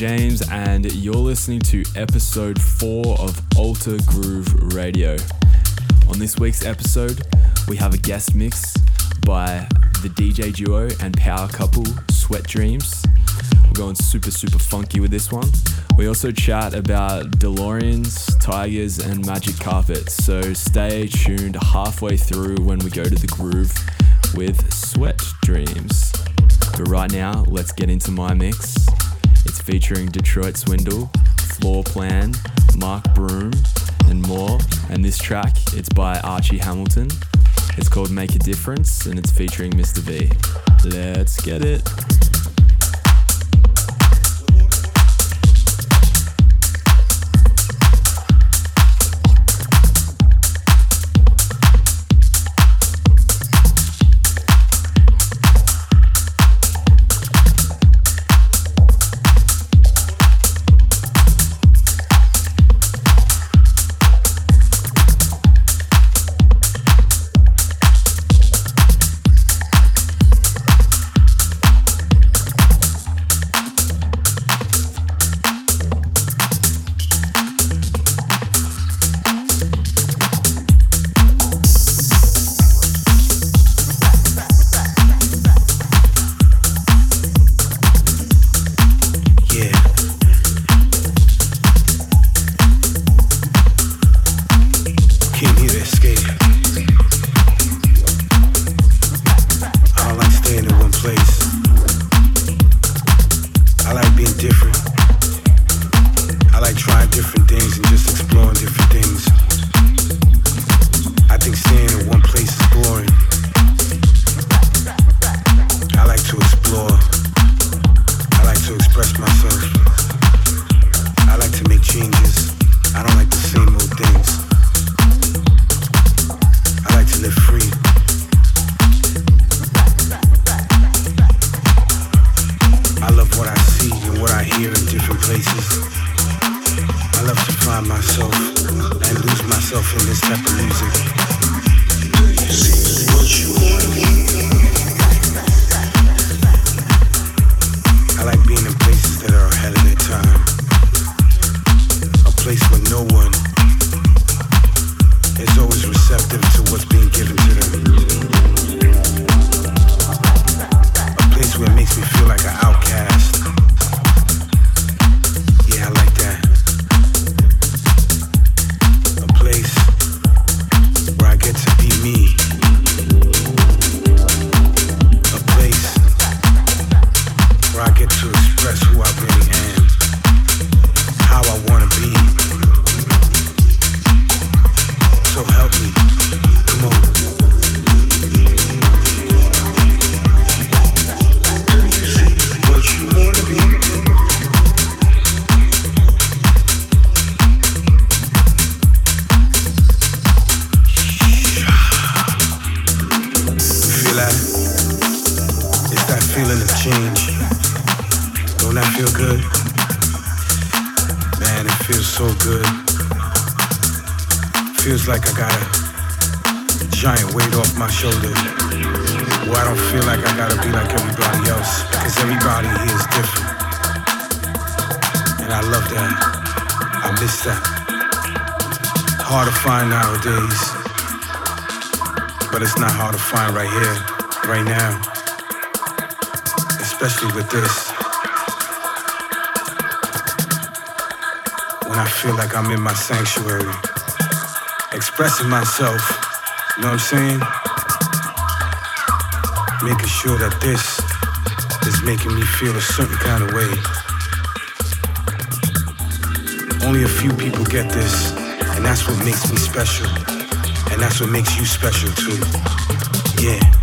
James, and you're listening to episode 4 of Alter Groove Radio. On this week's episode, we have a guest mix by the DJ duo and power couple Sweat Dreams. We're going super, super funky with this one. We also chat about DeLoreans, Tigers, and Magic Carpets, so stay tuned halfway through when we go to the groove with Sweat Dreams. But right now, let's get into my mix. It's featuring Detroit Swindle, Floor Plan, Mark Broom, and more. And this track, it's by Archie Hamilton. It's called Make a Difference, and it's featuring Mr. V. Let's get it. different things and just exploring different sanctuary, expressing myself, you know what I'm saying? Making sure that this is making me feel a certain kind of way. Only a few people get this, and that's what makes me special. And that's what makes you special too. Yeah.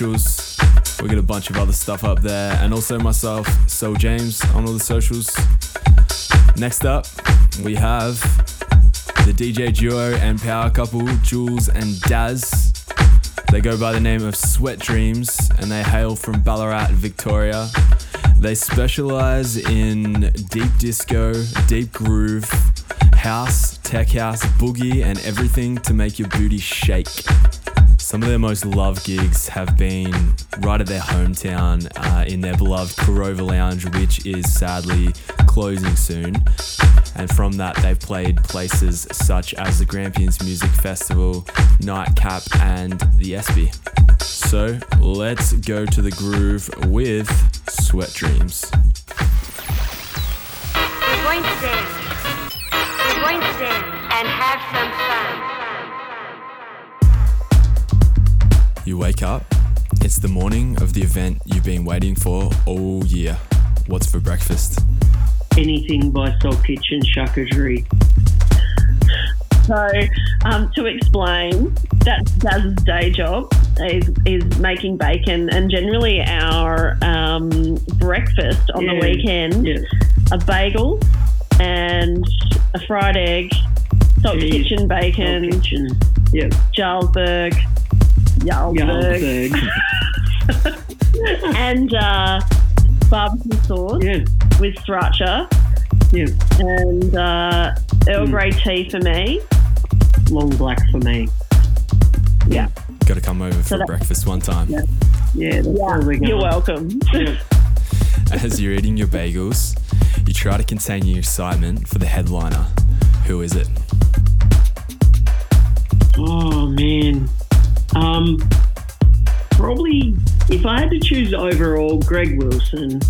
Socials We get a bunch of other stuff up there, and also myself, Soul James, on all the socials. Next up, we have the DJ duo and power couple, Jules and Daz. They go by the name of Sweat Dreams and they hail from Ballarat, Victoria. They specialize in deep disco, deep groove, house, tech house, boogie, and everything to make your booty shake. Some of their most loved gigs have been right at their hometown uh, in their beloved Karova Lounge, which is sadly closing soon. And from that, they've played places such as the Grampians Music Festival, Nightcap, and the ESPY. So let's go to the groove with Sweat Dreams. We're going to dance. We're going to dance and have some fun. You wake up, it's the morning of the event you've been waiting for all year. What's for breakfast? anything by Soul Kitchen Charcuterie. So, um, to explain, that's Daz's day job is, is making bacon, and generally our um, breakfast on Yeah. the weekend Yeah. a bagel and a fried egg, salt kitchen bacon, Soul Kitchen. Yeah. Jarlsberg, Jarlsberg, Jarlsberg. and uh, barbecue sauce yeah. with sriracha Yeah. and uh, Earl Mm. Grey tea for me. Long black for me. Yeah, Got to come over for that- breakfast one time. Yeah. Yeah. That's yeah, where we're going. you're welcome. Yeah. As you're eating your bagels, you try to contain your excitement for the headliner. Who is it? Oh man. Um probably if I had to choose overall Greg Wilson,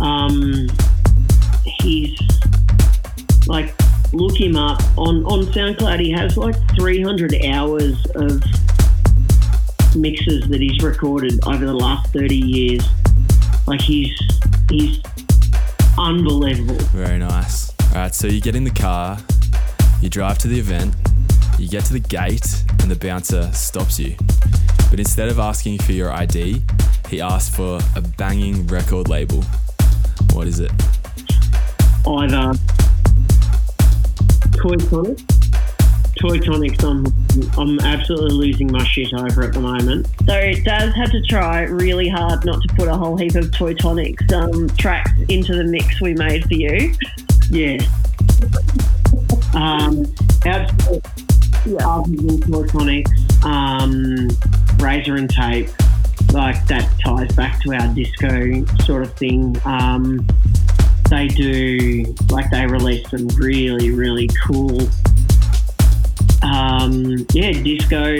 um he's like look him up on on SoundCloud he has like 300 hours of mixes that he's recorded over the last 30 years. Like he's he's unbelievable. Very nice. All right, so you get in the car, you drive to the event, you get to the gate, and the bouncer stops you. But instead of asking for your ID, he asks for a banging record label. What is it? either Toy Tonic. Toy Tonics, I'm, I'm absolutely losing my shit over at the moment. So Daz had to try really hard not to put a whole heap of Toy Tonics um, tracks into the mix we made for you. Yeah. Um, absolutely. Toy Tonics, um, Razor and Tape, like that ties back to our disco sort of thing. Um, they do, like, they release some really, really cool um, yeah, disco,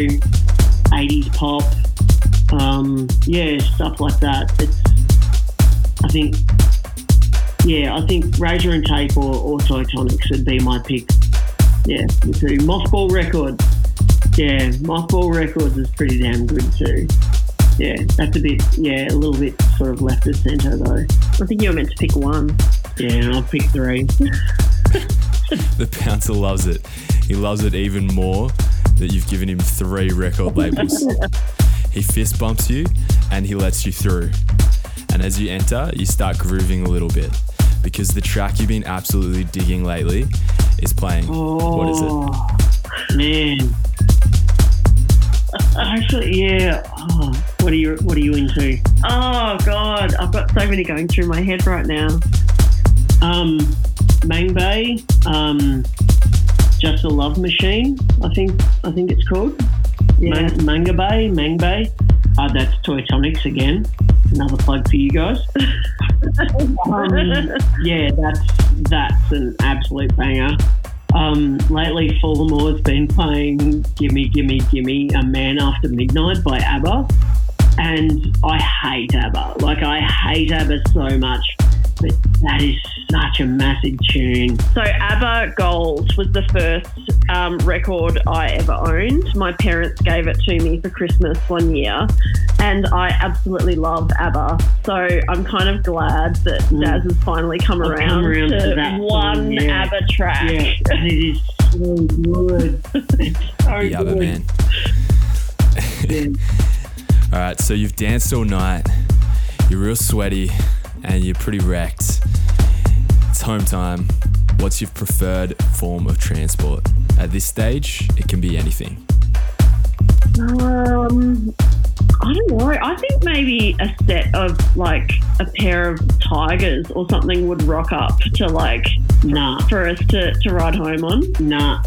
80s pop, um, yeah, stuff like that. It's, I think, yeah, I think Razor and Tape or, or Toy Tonics would be my pick. Yeah, the two. Mothball Records. Yeah, Mothball Records is pretty damn good too. Yeah, that's a bit, yeah, a little bit sort of left of centre though. I think you were meant to pick one. Yeah, I'll pick three. The bouncer loves it. He loves it even more that you've given him three record labels. he fist bumps you and he lets you through. And as you enter, you start grooving a little bit because the track you've been absolutely digging lately is playing. What is it? Oh, Man. Actually, yeah. Oh, what are you What are you into? Oh God, I've got so many going through my head right now. Um, Mang Bay. Um, Just a Love Machine. I think I think it's called. Yeah. Man- Manga Bay. Mang Bay. Uh, that's Toy Tonics again. Another plug for you guys. um, yeah, that's that's an absolute banger. Um, lately, Furthermore's been playing "Gimme, Gimme, Gimme," "A Man After Midnight" by ABBA, and I hate ABBA. Like I hate ABBA so much, but that is such a massive tune. So ABBA Gold was the first um, record I ever owned. My parents gave it to me for Christmas one year, and I absolutely love ABBA. So I'm kind of glad that Daz has finally come I've around, come around to, to that song, one yeah. ABBA track. Yeah, it is so good. It's so Yeah, but good. man. Yeah. All right, so you've danced all night, you're real sweaty, and you're pretty wrecked. It's home time. What's your preferred form of transport? At this stage, it can be anything. Um, I don't know. I think maybe a set of like a pair of tigers or something would rock up to like Nah, for us to, to ride home on. nah.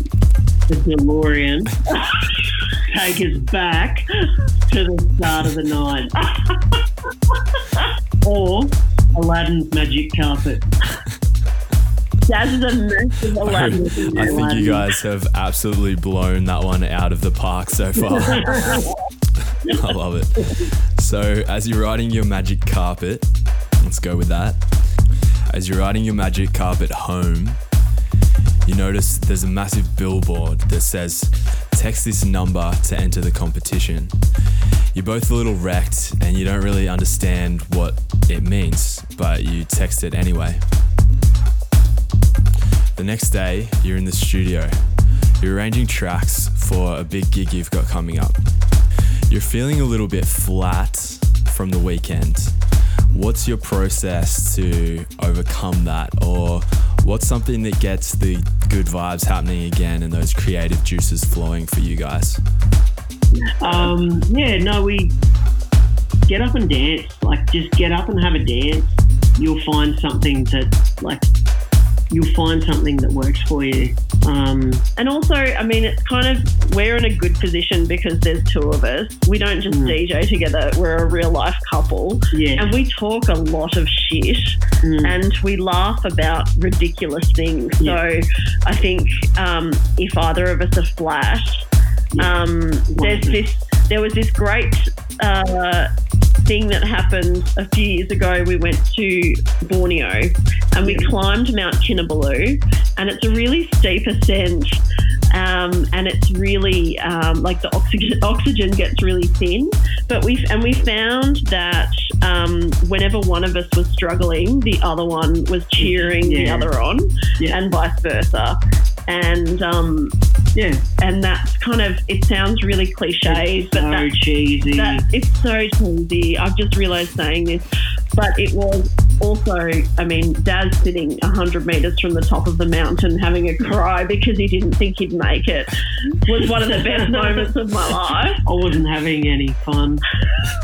The DeLorean take us back to the start of the night. or Aladdin's magic carpet. Is a massive Aladdin. I think you guys have absolutely blown that one out of the park so far. I love it. So, as you're riding your magic carpet, let's go with that. As you're riding your magic carpet home, you notice there's a massive billboard that says, Text this number to enter the competition. You're both a little wrecked and you don't really understand what it means, but you text it anyway. The next day, you're in the studio. You're arranging tracks for a big gig you've got coming up. You're feeling a little bit flat from the weekend. What's your process to overcome that? Or what's something that gets the good vibes happening again and those creative juices flowing for you guys? Um, yeah, no, we get up and dance. Like, just get up and have a dance. You'll find something that, like, you'll find something that works for you. Um, And also, I mean, it's kind of, we're in a good position because there's two of us. We don't just DJ together, we're a real life couple. yeah. And we talk a lot of shit Mm. and we laugh about ridiculous things. Yeah. So I think um, if either of us are flat, Yeah. um, there's this, there was this great uh, thing that happened a few years ago. We went to Borneo and we climbed Mount Kinabalu, and it's a really steep ascent. Um, and it's really um, like the oxygen oxygen gets really thin. But we and we found that um, whenever one of us was struggling, the other one was cheering the other on, Yeah. and vice versa. And um, yeah. and that's kind of it sounds really cliched, but so that, cheesy. that it's so cheesy. I've just realised saying this, but it was also. I mean, Dad sitting hundred meters from the top of the mountain having a cry because he didn't think he'd make it was one of the best moments of my life. I wasn't having any fun.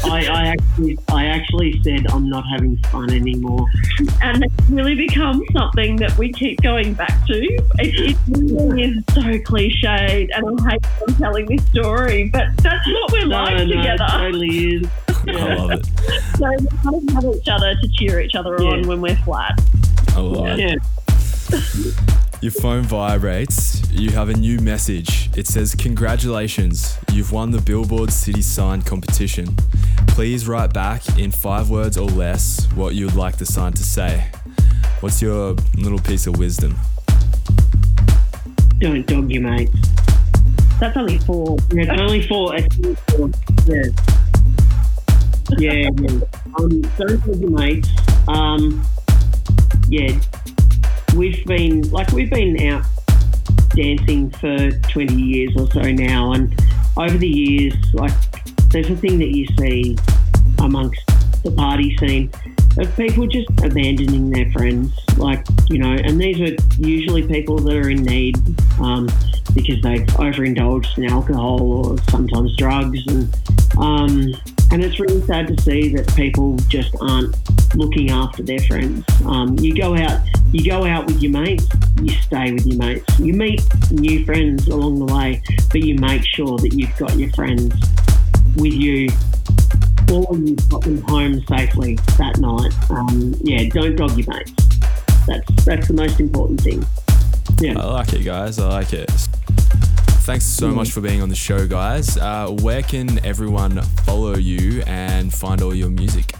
I, I actually, I actually said I'm not having fun anymore. and it's really become something that we keep going back to. It, it really is so cliched, and I hate I'm telling this story, but that's what we're like no, no, together. it totally is. I love it. So we kind of have each other to cheer each other Yeah. on when we're flat. I love it. Yeah. Your phone vibrates. You have a new message. It says, Congratulations, you've won the Billboard City Sign competition. Please write back in five words or less what you would like the sign to say. What's your little piece of wisdom? Don't dog your mates. That's only four. Yeah, it's only four. It's only four. Yeah. Yeah, yeah. Um, your mates. Um, yeah. We've been like we've been out dancing for twenty years or so now, and over the years, like there's a thing that you see amongst the party scene of people just abandoning their friends, like you know, and these are usually people that are in need um, because they've overindulged in alcohol or sometimes drugs, and um, and it's really sad to see that people just aren't looking after their friends. Um, you go out, you go out with your mates, you stay with your mates, you meet new friends along the way, but you make sure that you've got your friends with you or you've got them home safely that night. Um, yeah, don't dog your mates. That's that's the most important thing. Yeah. I like it, guys. I like it. Thanks so much for being on the show, guys. Uh, where can everyone follow you and find all your music?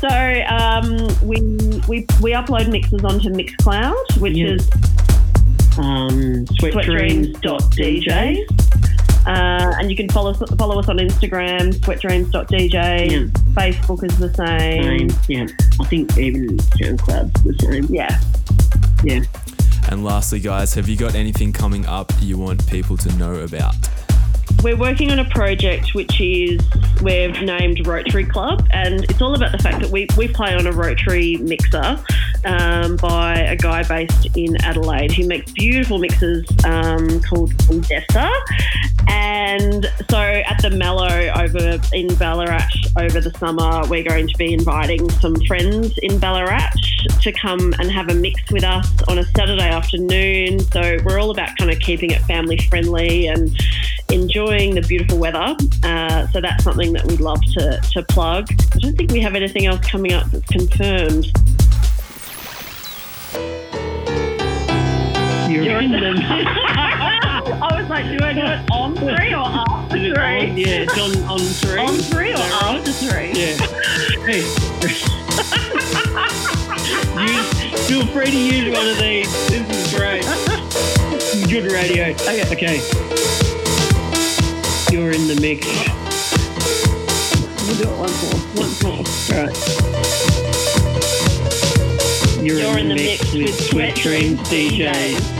So um, we, we we upload mixes onto Mixcloud, which Yeah. is Um, sweatdreams.dj. Uh, and you can follow us, follow us on Instagram, sweatdreams.dj. Yeah. Facebook is the same. Same. Yeah. I think even SoundCloud's the same. Yeah. Yeah. And lastly, guys, have you got anything coming up you want people to know about? we're working on a project which is we've named Rotary Club, and it's all about the fact that we, we play on a Rotary mixer um, by a guy based in Adelaide who makes beautiful mixes um, called Condesa. And so at the Mellow over in Ballarat over the summer, we're going to be inviting some friends in Ballarat to come and have a mix with us on a Saturday afternoon. So we're all about kind of keeping it family friendly and enjoying the beautiful weather. Uh, so that's something that we'd love to, to plug. I don't think we have anything else coming up that's confirmed. You're, You're in in them. I was like, do I do it on three or after three? on- yeah, it's on, on three. On three or after three? Yeah. Hey. use, feel free to use one of these. This is great. Good radio. Okay. Okay. You're in the mix. We'll do it once more. Once more. All right. You're, You're in the mix with Sweat Dreams DJs. House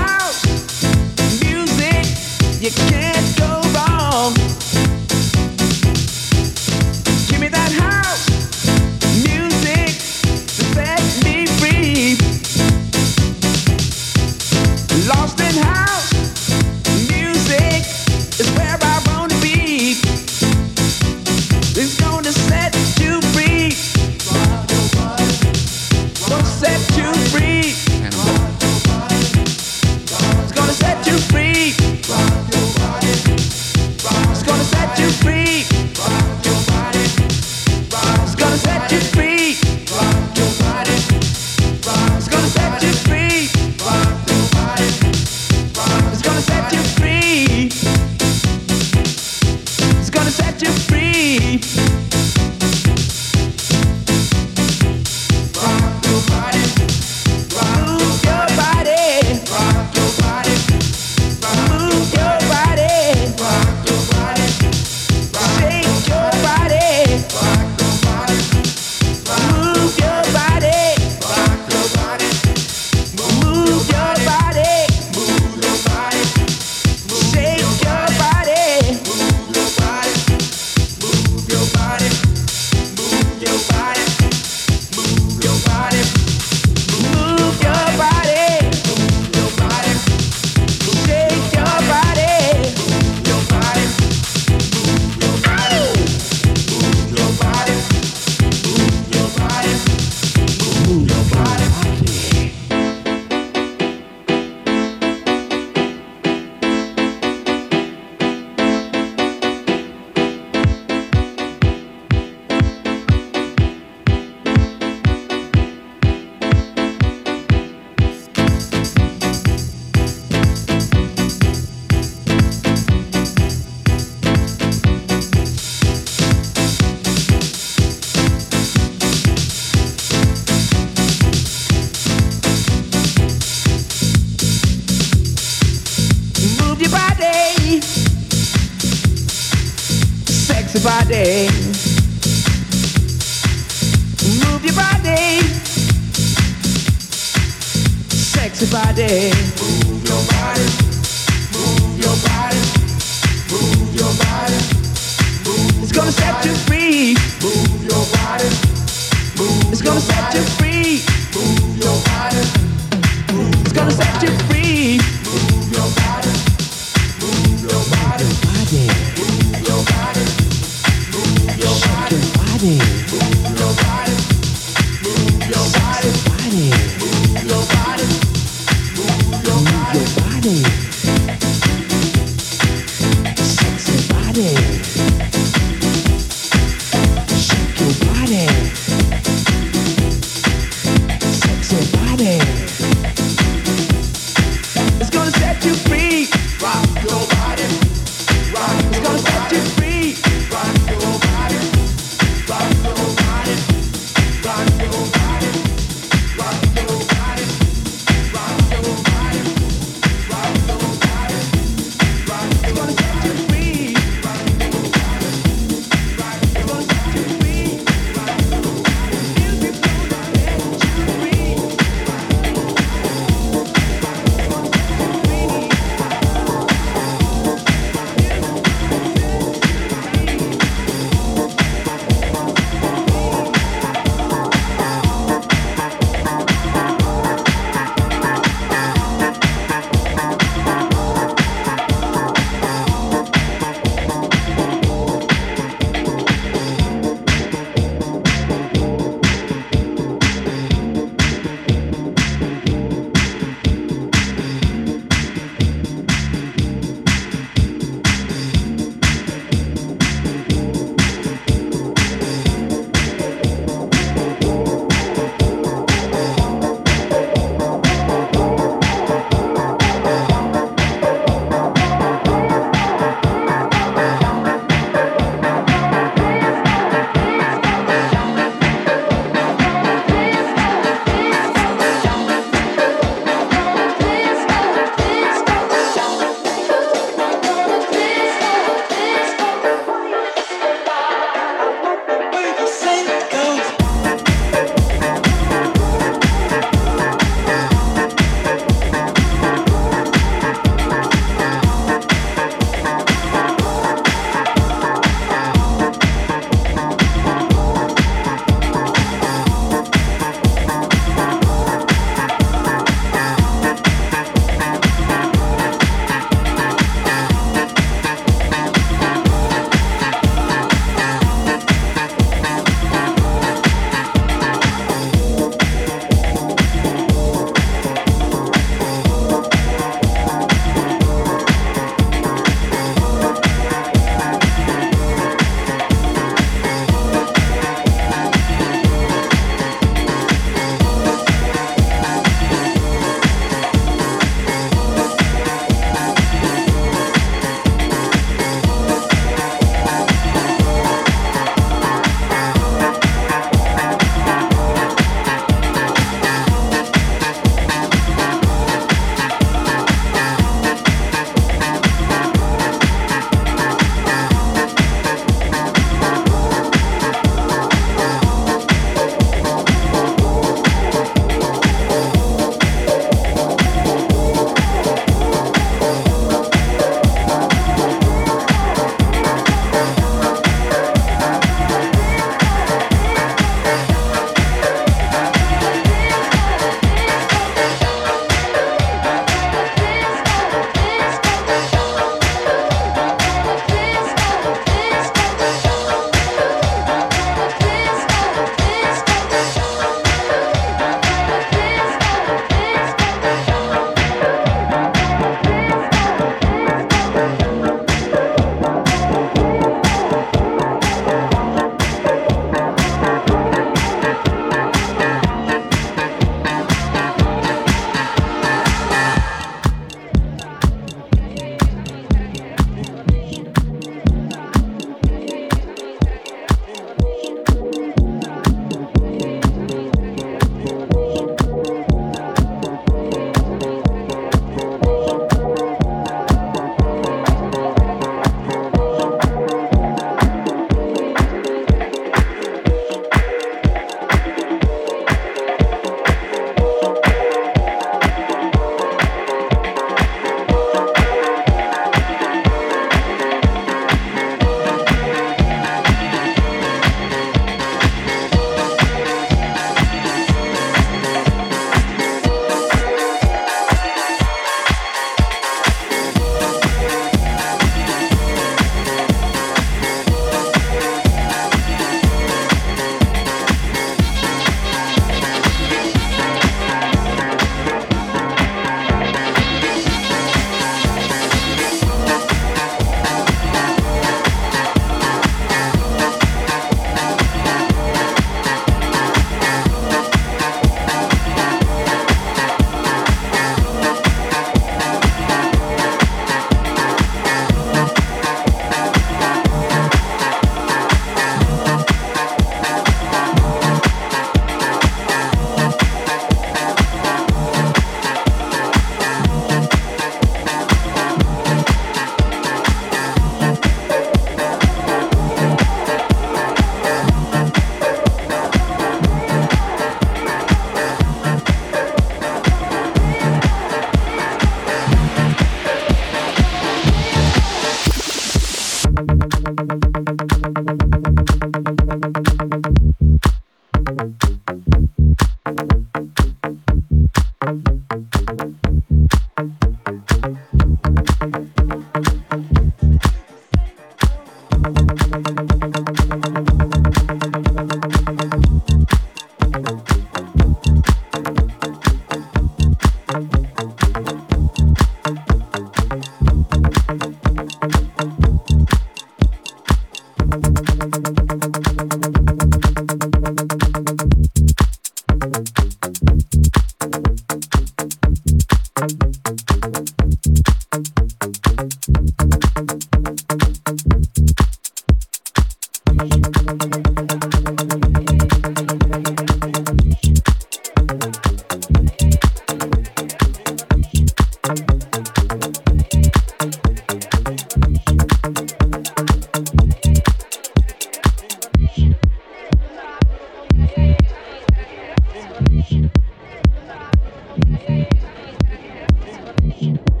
Thank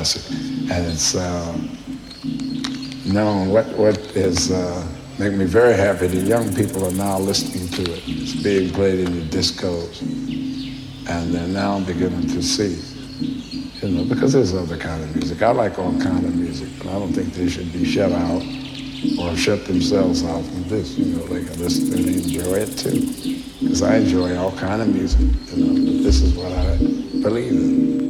it's uh, known what what is uh, making me very happy. The young people are now listening to it. It's being played in the discos, and they're now beginning to see. You know, because there's other kind of music. I like all kind of music, but I don't think they should be shut out or shut themselves out from this. You know, they can listen and enjoy it too. because I enjoy all kind of music. You know, but this is what I believe in.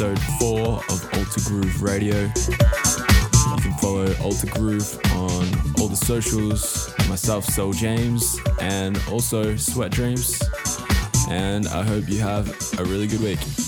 Episode four of Alter Groove Radio. You can follow Alter Groove on all the socials, myself, Soul James, and also Sweat Dreams. And I hope you have a really good week.